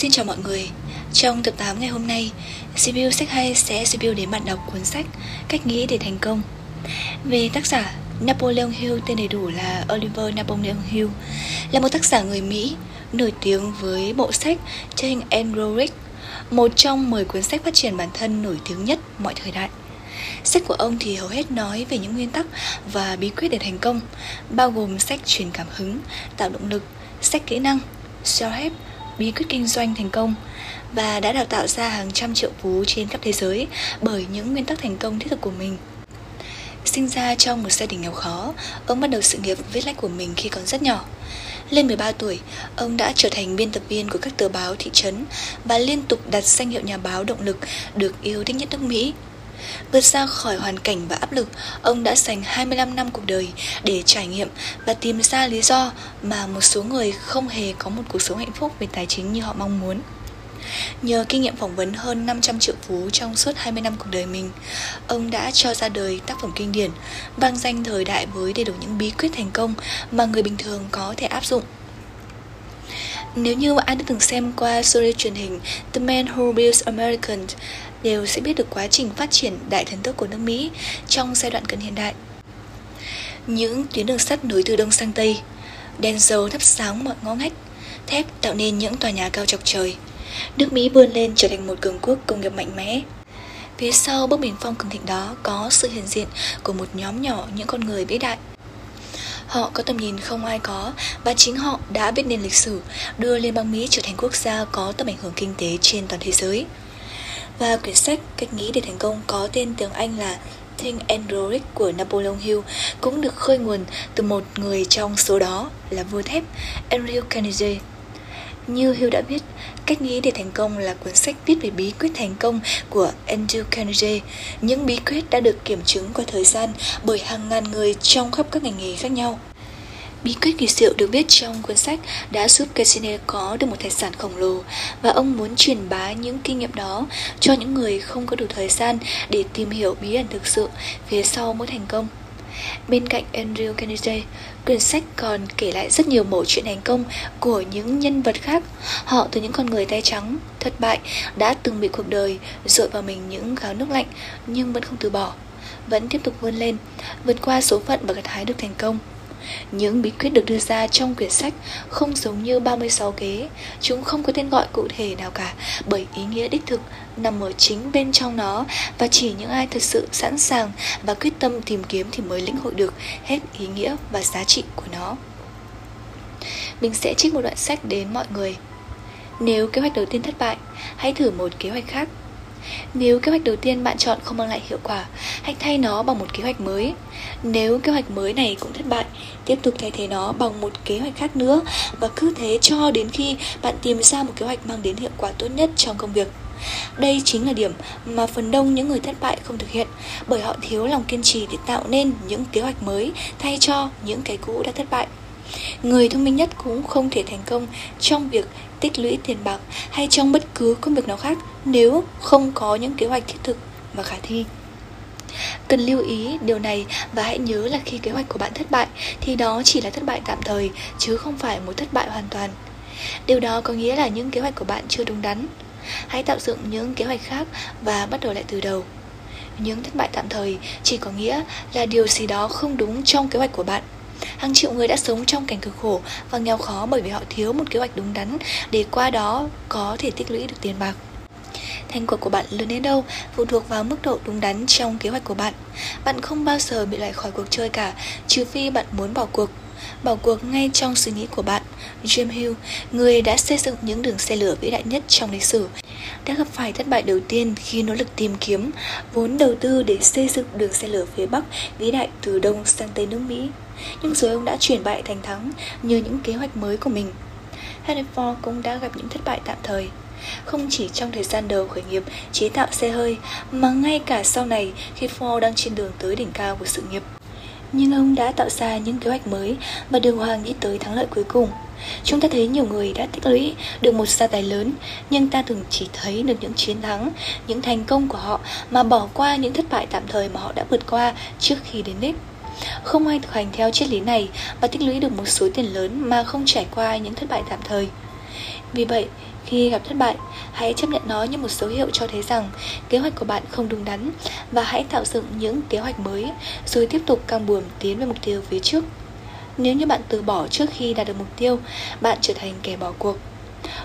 Xin chào mọi người. Trong tập 8 ngày hôm nay review sách hay sẽ review đến bạn đọc cuốn sách Cách nghĩ để thành công. Về tác giả Napoleon Hill tên đầy đủ là Oliver Napoleon Hill Là một tác giả người Mỹ Nổi tiếng với bộ sách Change and Grow Rich Một trong 10 cuốn sách phát triển bản thân nổi tiếng nhất mọi thời đại. Sách của ông thì hầu hết nói về những nguyên tắc và bí quyết để thành công, bao gồm sách truyền cảm hứng, tạo động lực, sách kỹ năng, self-help, bí quyết kinh doanh thành công và đã đào tạo ra hàng trăm triệu phú trên khắp thế giới bởi những nguyên tắc thành công thiết thực của mình. Sinh ra trong một gia đình nghèo khó, ông bắt đầu sự nghiệp viết lách của mình khi còn rất nhỏ. Lên 13 tuổi, ông đã trở thành biên tập viên của các tờ báo thị trấn và liên tục đặt danh hiệu nhà báo động lực được yêu thích nhất nước Mỹ. Vượt ra khỏi hoàn cảnh và áp lực, ông đã dành 25 năm cuộc đời để trải nghiệm và tìm ra lý do mà một số người không hề có một cuộc sống hạnh phúc về tài chính như họ mong muốn. Nhờ kinh nghiệm phỏng vấn hơn 500 triệu phú trong suốt 20 năm cuộc đời mình, ông đã cho ra đời tác phẩm kinh điển, vang danh thời đại với đầy đủ những bí quyết thành công mà người bình thường có thể áp dụng. Nếu như ai đã từng xem qua series truyền hình The Man Who Built America đều sẽ biết được quá trình phát triển đại thần tốc của nước Mỹ trong giai đoạn cận hiện đại. Những tuyến đường sắt nối từ đông sang tây, đèn dầu thắp sáng mọi ngõ ngách, thép tạo nên những tòa nhà cao chọc trời. Nước Mỹ vươn lên trở thành một cường quốc công nghiệp mạnh mẽ. Phía sau bức bình phong cường thịnh đó có sự hiện diện của một nhóm nhỏ những con người vĩ đại. Họ có tầm nhìn không ai có và chính họ đã biết nên lịch sử, đưa Liên bang Mỹ trở thành quốc gia có tầm ảnh hưởng kinh tế trên toàn thế giới. Và quyển sách Cách nghĩ để thành công có tên tiếng Anh là Think and Grow Rich của Napoleon Hill cũng được khơi nguồn từ một người trong số đó là vua thép Andrew Carnegie. Như Hill đã biết, Cách nghĩ để thành công là cuốn sách viết về bí quyết thành công của Andrew Carnegie. Những bí quyết đã được kiểm chứng qua thời gian bởi hàng ngàn người trong khắp các ngành nghề khác nhau. Bí quyết kỳ diệu được viết trong cuốn sách đã giúp Casino có được một tài sản khổng lồ và ông muốn truyền bá những kinh nghiệm đó cho những người không có đủ thời gian để tìm hiểu bí ẩn thực sự phía sau mỗi thành công. Bên cạnh Andrew Carnegie, quyển sách còn kể lại rất nhiều mẩu chuyện thành công của những nhân vật khác. Họ từ những con người tay trắng, thất bại, đã từng bị cuộc đời dội vào mình những gáo nước lạnh nhưng vẫn không từ bỏ, vẫn tiếp tục vươn lên, vượt qua số phận và gặt hái được thành công. Những bí quyết được đưa ra trong quyển sách không giống như 36 kế, chúng không có tên gọi cụ thể nào cả, bởi ý nghĩa đích thực nằm ở chính bên trong nó và chỉ những ai thật sự sẵn sàng và quyết tâm tìm kiếm thì mới lĩnh hội được hết ý nghĩa và giá trị của nó. Mình sẽ trích một đoạn sách đến mọi người. Nếu kế hoạch đầu tiên thất bại, hãy thử một kế hoạch khác nếu kế hoạch đầu tiên bạn chọn không mang lại hiệu quả, hãy thay nó bằng một kế hoạch mới. Nếu kế hoạch mới này cũng thất bại, tiếp tục thay thế nó bằng một kế hoạch khác nữa và cứ thế cho đến khi bạn tìm ra một kế hoạch mang đến hiệu quả tốt nhất trong công việc. Đây chính là điểm mà phần đông những người thất bại không thực hiện bởi họ thiếu lòng kiên trì để tạo nên những kế hoạch mới thay cho những cái cũ đã thất bại. Người thông minh nhất cũng không thể thành công trong việc tích lũy tiền bạc hay trong bất cứ công việc nào khác nếu không có những kế hoạch thiết thực và khả thi. Cần lưu ý điều này và hãy nhớ là khi kế hoạch của bạn thất bại thì đó chỉ là thất bại tạm thời, chứ không phải một thất bại hoàn toàn. Điều đó có nghĩa là những kế hoạch của bạn chưa đúng đắn. Hãy tạo dựng những kế hoạch khác và bắt đầu lại từ đầu. Những thất bại tạm thời chỉ có nghĩa là điều gì đó không đúng trong kế hoạch của bạn Hàng triệu người đã sống trong cảnh cực khổ và nghèo khó bởi vì họ thiếu một kế hoạch đúng đắn để qua đó có thể tích lũy được tiền bạc. Thành quả của bạn lớn đến đâu phụ thuộc vào mức độ đúng đắn trong kế hoạch của bạn. Bạn không bao giờ bị loại khỏi cuộc chơi cả, trừ phi bạn muốn bỏ cuộc. Bỏ cuộc ngay trong suy nghĩ của bạn. James Hill, người đã xây dựng những đường xe lửa vĩ đại nhất trong lịch sử, đã gặp phải thất bại đầu tiên khi nỗ lực tìm kiếm vốn đầu tư để xây dựng đường xe lửa phía Bắc vĩ đại từ Đông sang Tây nước Mỹ. Nhưng rồi ông đã chuyển bại thành thắng nhờ những kế hoạch mới của mình. Henry Ford cũng đã gặp những thất bại tạm thời. Không chỉ trong thời gian đầu khởi nghiệp chế tạo xe hơi, mà ngay cả sau này khi Ford đang trên đường tới đỉnh cao của sự nghiệp. Nhưng ông đã tạo ra những kế hoạch mới và đường hoàng đi tới thắng lợi cuối cùng. Chúng ta thấy nhiều người đã tích lũy được một gia tài lớn, nhưng ta thường chỉ thấy được những chiến thắng, những thành công của họ mà bỏ qua những thất bại tạm thời mà họ đã vượt qua trước khi đến đích. Không ai thực hành theo triết lý này và tích lũy được một số tiền lớn mà không trải qua những thất bại tạm thời. Vì vậy, khi gặp thất bại, hãy chấp nhận nó như một dấu hiệu cho thấy rằng kế hoạch của bạn không đúng đắn và hãy tạo dựng những kế hoạch mới rồi tiếp tục căng buồm tiến về mục tiêu phía trước. Nếu như bạn từ bỏ trước khi đạt được mục tiêu, bạn trở thành kẻ bỏ cuộc.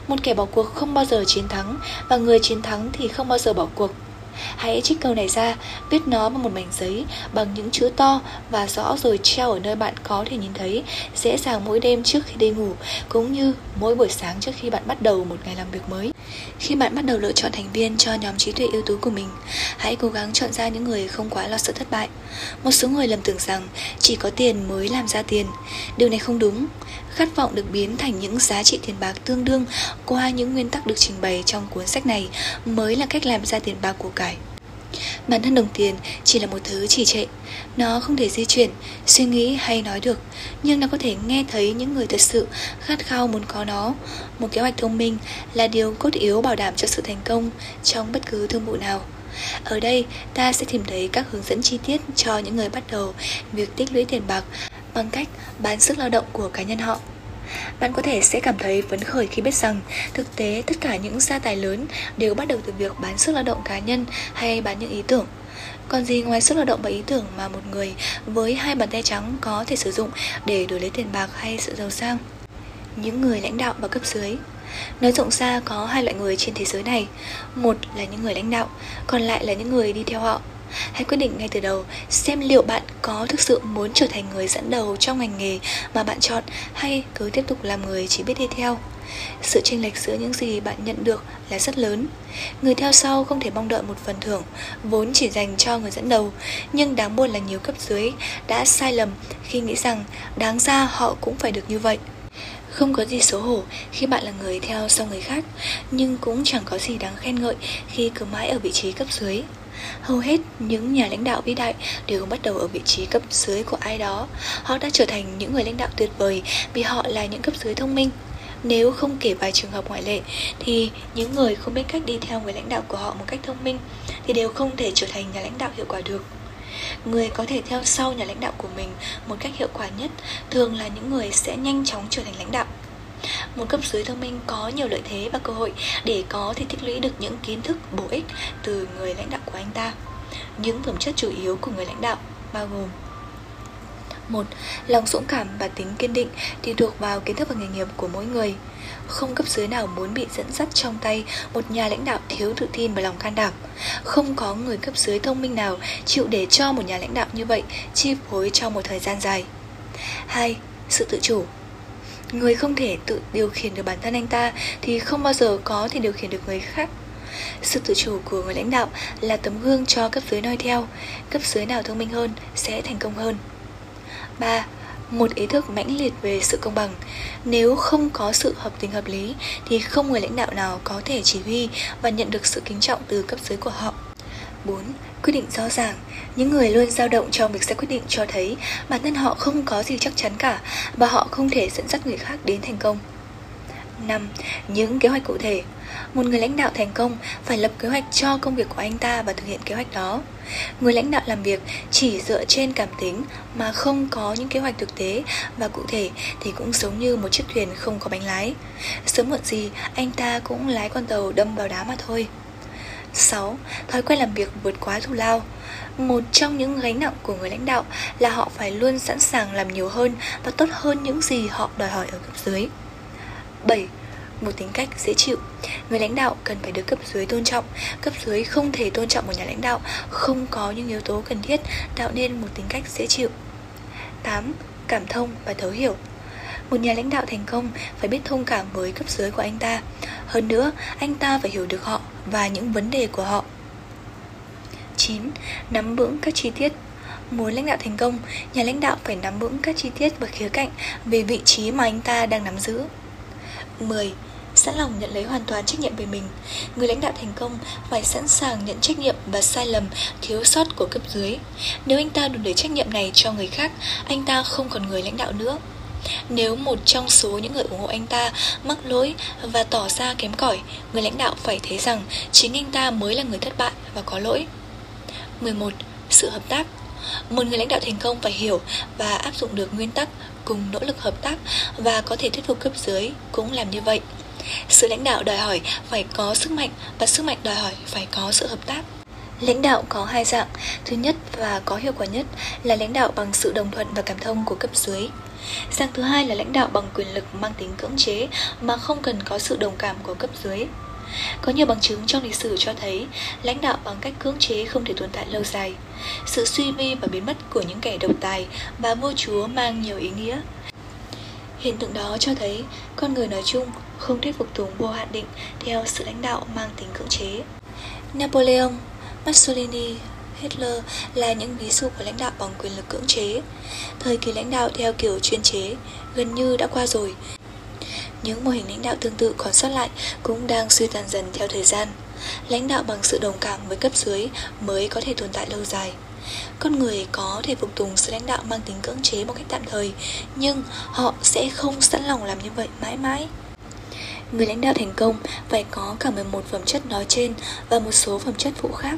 Một kẻ bỏ cuộc không bao giờ chiến thắng và người chiến thắng thì không bao giờ bỏ cuộc. Hãy trích câu này ra, viết nó bằng một mảnh giấy bằng những chữ to và rõ rồi treo ở nơi bạn có thể nhìn thấy, dễ dàng mỗi đêm trước khi đi ngủ, cũng như mỗi buổi sáng trước khi bạn bắt đầu một ngày làm việc mới. Khi bạn bắt đầu lựa chọn thành viên cho nhóm trí tuệ ưu tú của mình, hãy cố gắng chọn ra những người không quá lo sợ thất bại. Một số người lầm tưởng rằng chỉ có tiền mới làm ra tiền. Điều này không đúng. Khát vọng được biến thành những giá trị tiền bạc tương đương qua những nguyên tắc được trình bày trong cuốn sách này mới là cách làm ra tiền bạc của cải. Bản thân đồng tiền chỉ là một thứ trì trệ. Nó không thể di chuyển, suy nghĩ hay nói được Nhưng nó có thể nghe thấy những người thật sự khát khao muốn có nó. Một kế hoạch thông minh là điều cốt yếu bảo đảm cho sự thành công trong bất cứ thương vụ nào. Ở đây, ta sẽ tìm thấy các hướng dẫn chi tiết cho những người bắt đầu việc tích lũy tiền bạc bằng cách bán sức lao động của cá nhân họ. Bạn có thể sẽ cảm thấy phấn khởi khi biết rằng thực tế tất cả những gia tài lớn đều bắt đầu từ việc bán sức lao động cá nhân hay bán những ý tưởng. Còn gì ngoài sức lao động và ý tưởng mà một người với hai bàn tay trắng có thể sử dụng để đổi lấy tiền bạc hay sự giàu sang? Những người lãnh đạo và cấp dưới Nói rộng ra có hai loại người trên thế giới này Một là những người lãnh đạo, Còn lại là những người đi theo họ Hãy quyết định ngay từ đầu xem liệu bạn có thực sự muốn trở thành người dẫn đầu trong ngành nghề mà bạn chọn hay cứ tiếp tục làm người chỉ biết đi theo. Sự chênh lệch giữa những gì bạn nhận được là rất lớn. Người theo sau không thể mong đợi một phần thưởng vốn chỉ dành cho người dẫn đầu, nhưng đáng buồn là nhiều cấp dưới đã sai lầm khi nghĩ rằng đáng ra họ cũng phải được như vậy. Không có gì xấu hổ khi bạn là người theo sau người khác, nhưng cũng chẳng có gì đáng khen ngợi khi cứ mãi ở vị trí cấp dưới. Hầu hết những nhà lãnh đạo vĩ đại đều bắt đầu ở vị trí cấp dưới của ai đó. Họ đã trở thành những người lãnh đạo tuyệt vời vì họ là những cấp dưới thông minh. Nếu không kể vài trường hợp ngoại lệ, thì những người không biết cách đi theo người lãnh đạo của họ một cách thông minh thì đều không thể trở thành nhà lãnh đạo hiệu quả được. Người có thể theo sau nhà lãnh đạo của mình một cách hiệu quả nhất thường là những người sẽ nhanh chóng trở thành lãnh đạo. Một cấp dưới thông minh có nhiều lợi thế và cơ hội để có thể tích lũy được những kiến thức bổ ích từ người lãnh đạo của anh ta. Những phẩm chất chủ yếu của người lãnh đạo bao gồm một, Lòng dũng cảm và tính kiên định thì thuộc vào kiến thức và nghề nghiệp của mỗi người. Không cấp dưới nào muốn bị dẫn dắt trong tay một nhà lãnh đạo thiếu tự tin và lòng can đảm. Không có người cấp dưới thông minh nào chịu để cho một nhà lãnh đạo như vậy chi phối trong một thời gian dài. 2. Sự tự chủ Người không thể tự điều khiển được bản thân anh ta thì không bao giờ có thể điều khiển được người khác. Sự tự chủ của người lãnh đạo là tấm gương cho cấp dưới noi theo. Cấp dưới nào thông minh hơn sẽ thành công hơn. 3. Một ý thức mãnh liệt về sự công bằng. Nếu không có sự hợp tình hợp lý thì không người lãnh đạo nào có thể chỉ huy và nhận được sự kính trọng từ cấp dưới của họ. 4. Quyết định rõ ràng Những người luôn dao động trong việc ra quyết định cho thấy bản thân họ không có gì chắc chắn cả và họ không thể dẫn dắt người khác đến thành công. 5. Những kế hoạch cụ thể Một người lãnh đạo thành công phải lập kế hoạch cho công việc của anh ta và thực hiện kế hoạch đó. Người lãnh đạo làm việc chỉ dựa trên cảm tính mà không có những kế hoạch thực tế và cụ thể thì cũng giống như một chiếc thuyền không có bánh lái. Sớm muộn gì, anh ta cũng lái con tàu đâm vào đá mà thôi. 6. Thói quen làm việc vượt quá thù lao một trong những gánh nặng của người lãnh đạo là họ phải luôn sẵn sàng làm nhiều hơn và tốt hơn những gì họ đòi hỏi ở cấp dưới. 7. Một tính cách dễ chịu Người lãnh đạo cần phải được cấp dưới tôn trọng Cấp dưới không thể tôn trọng một nhà lãnh đạo Không có những yếu tố cần thiết Tạo nên một tính cách dễ chịu 8. Cảm thông và thấu hiểu một nhà lãnh đạo thành công phải biết thông cảm với cấp dưới của anh ta. Hơn nữa, anh ta phải hiểu được họ và những vấn đề của họ. 9. Nắm vững các chi tiết Muốn lãnh đạo thành công, nhà lãnh đạo phải nắm vững các chi tiết và khía cạnh về vị trí mà anh ta đang nắm giữ. 10. Sẵn lòng nhận lấy hoàn toàn trách nhiệm về mình Người lãnh đạo thành công phải sẵn sàng nhận trách nhiệm và sai lầm, thiếu sót của cấp dưới Nếu anh ta đùn đẩy trách nhiệm này cho người khác, anh ta không còn người lãnh đạo nữa nếu một trong số những người ủng hộ anh ta mắc lỗi và tỏ ra kém cỏi, người lãnh đạo phải thấy rằng chính anh ta mới là người thất bại và có lỗi. 11. Sự hợp tác một người lãnh đạo thành công phải hiểu và áp dụng được nguyên tắc cùng nỗ lực hợp tác và có thể thuyết phục cấp dưới cũng làm như vậy. Sự lãnh đạo đòi hỏi phải có sức mạnh và sức mạnh đòi hỏi phải có sự hợp tác. Lãnh đạo có hai dạng, thứ nhất và có hiệu quả nhất là lãnh đạo bằng sự đồng thuận và cảm thông của cấp dưới. Sang thứ hai là lãnh đạo bằng quyền lực mang tính cưỡng chế mà không cần có sự đồng cảm của cấp dưới. Có nhiều bằng chứng trong lịch sử cho thấy lãnh đạo bằng cách cưỡng chế không thể tồn tại lâu dài. Sự suy vi và biến mất của những kẻ độc tài và vua chúa mang nhiều ý nghĩa. Hiện tượng đó cho thấy con người nói chung không thích phục tùng vô hạn định theo sự lãnh đạo mang tính cưỡng chế. Napoleon, Mussolini, Hitler là những ví dụ của lãnh đạo bằng quyền lực cưỡng chế. Thời kỳ lãnh đạo theo kiểu chuyên chế gần như đã qua rồi, những mô hình lãnh đạo tương tự còn sót lại cũng đang suy tàn dần theo thời gian. Lãnh đạo bằng sự đồng cảm với cấp dưới mới có thể tồn tại lâu dài. Con người có thể phục tùng sự lãnh đạo mang tính cưỡng chế một cách tạm thời, nhưng họ sẽ không sẵn lòng làm như vậy mãi mãi. Người lãnh đạo thành công phải có cả 11 phẩm chất nói trên và một số phẩm chất phụ khác.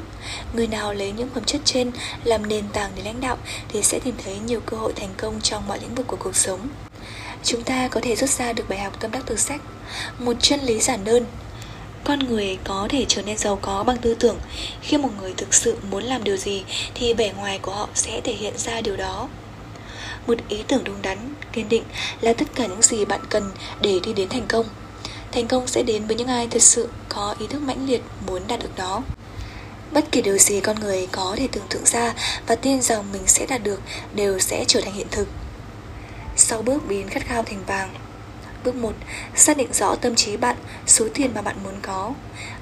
Người nào lấy những phẩm chất trên, làm nền tảng để lãnh đạo thì sẽ tìm thấy nhiều cơ hội thành công trong mọi lĩnh vực của cuộc sống. Chúng ta có thể rút ra được bài học tâm đắc từ sách. Một chân lý giản đơn. Con người có thể trở nên giàu có bằng tư tưởng. Khi một người thực sự muốn làm điều gì thì vẻ ngoài của họ sẽ thể hiện ra điều đó. Một ý tưởng đúng đắn, kiên định là tất cả những gì bạn cần để đi đến thành công thành công sẽ đến với những ai thật sự có ý thức mãnh liệt muốn đạt được nó bất kỳ điều gì con người có thể tưởng tượng ra và tin rằng mình sẽ đạt được đều sẽ trở thành hiện thực sau bước biến khát khao thành vàng Bước 1. Xác định rõ tâm trí bạn, số tiền mà bạn muốn có.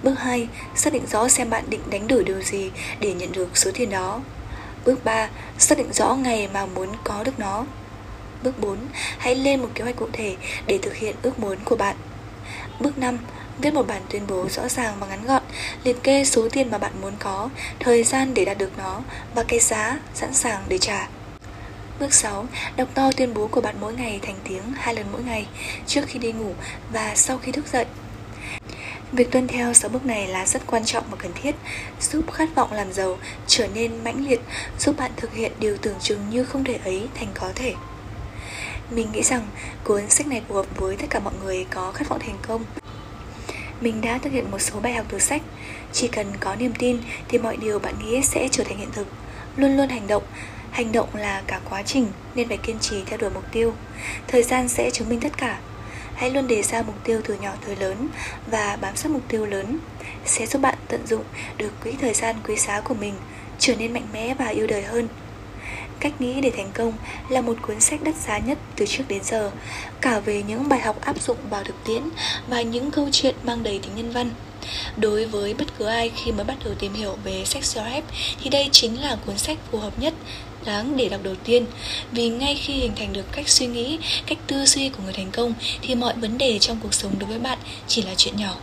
Bước 2. Xác định rõ xem bạn định đánh đổi điều gì để nhận được số tiền đó. Bước 3. Xác định rõ ngày mà muốn có được nó. Bước 4. Hãy lên một kế hoạch cụ thể để thực hiện ước muốn của bạn. Bước 5. Viết một bản tuyên bố rõ ràng và ngắn gọn, liệt kê số tiền mà bạn muốn có, thời gian để đạt được nó và cái giá sẵn sàng để trả. Bước 6. Đọc to tuyên bố của bạn mỗi ngày thành tiếng hai lần mỗi ngày, trước khi đi ngủ và sau khi thức dậy. Việc tuân theo 6 bước này là rất quan trọng và cần thiết, giúp khát vọng làm giàu trở nên mãnh liệt, giúp bạn thực hiện điều tưởng chừng như không thể ấy thành có thể. Mình nghĩ rằng cuốn sách này phù hợp với tất cả mọi người có khát vọng thành công. Mình đã thực hiện một số bài học từ sách, chỉ cần có niềm tin thì mọi điều bạn nghĩ sẽ trở thành hiện thực. Luôn luôn hành động, Hành động là cả quá trình nên phải kiên trì theo đuổi mục tiêu. Thời gian sẽ chứng minh tất cả. Hãy luôn đề ra mục tiêu từ nhỏ tới lớn và bám sát mục tiêu lớn sẽ giúp bạn tận dụng được quỹ thời gian quý giá của mình, trở nên mạnh mẽ và yêu đời hơn. Cách nghĩ để thành công là một cuốn sách đắt giá nhất từ trước đến giờ, cả về những bài học áp dụng vào thực tiễn và những câu chuyện mang đầy tính nhân văn. Đối với bất cứ ai khi mới bắt đầu tìm hiểu về sách self-help thì đây chính là cuốn sách phù hợp nhất đáng để đọc đầu tiên vì ngay khi hình thành được cách suy nghĩ cách tư duy của người thành công thì mọi vấn đề trong cuộc sống đối với bạn chỉ là chuyện nhỏ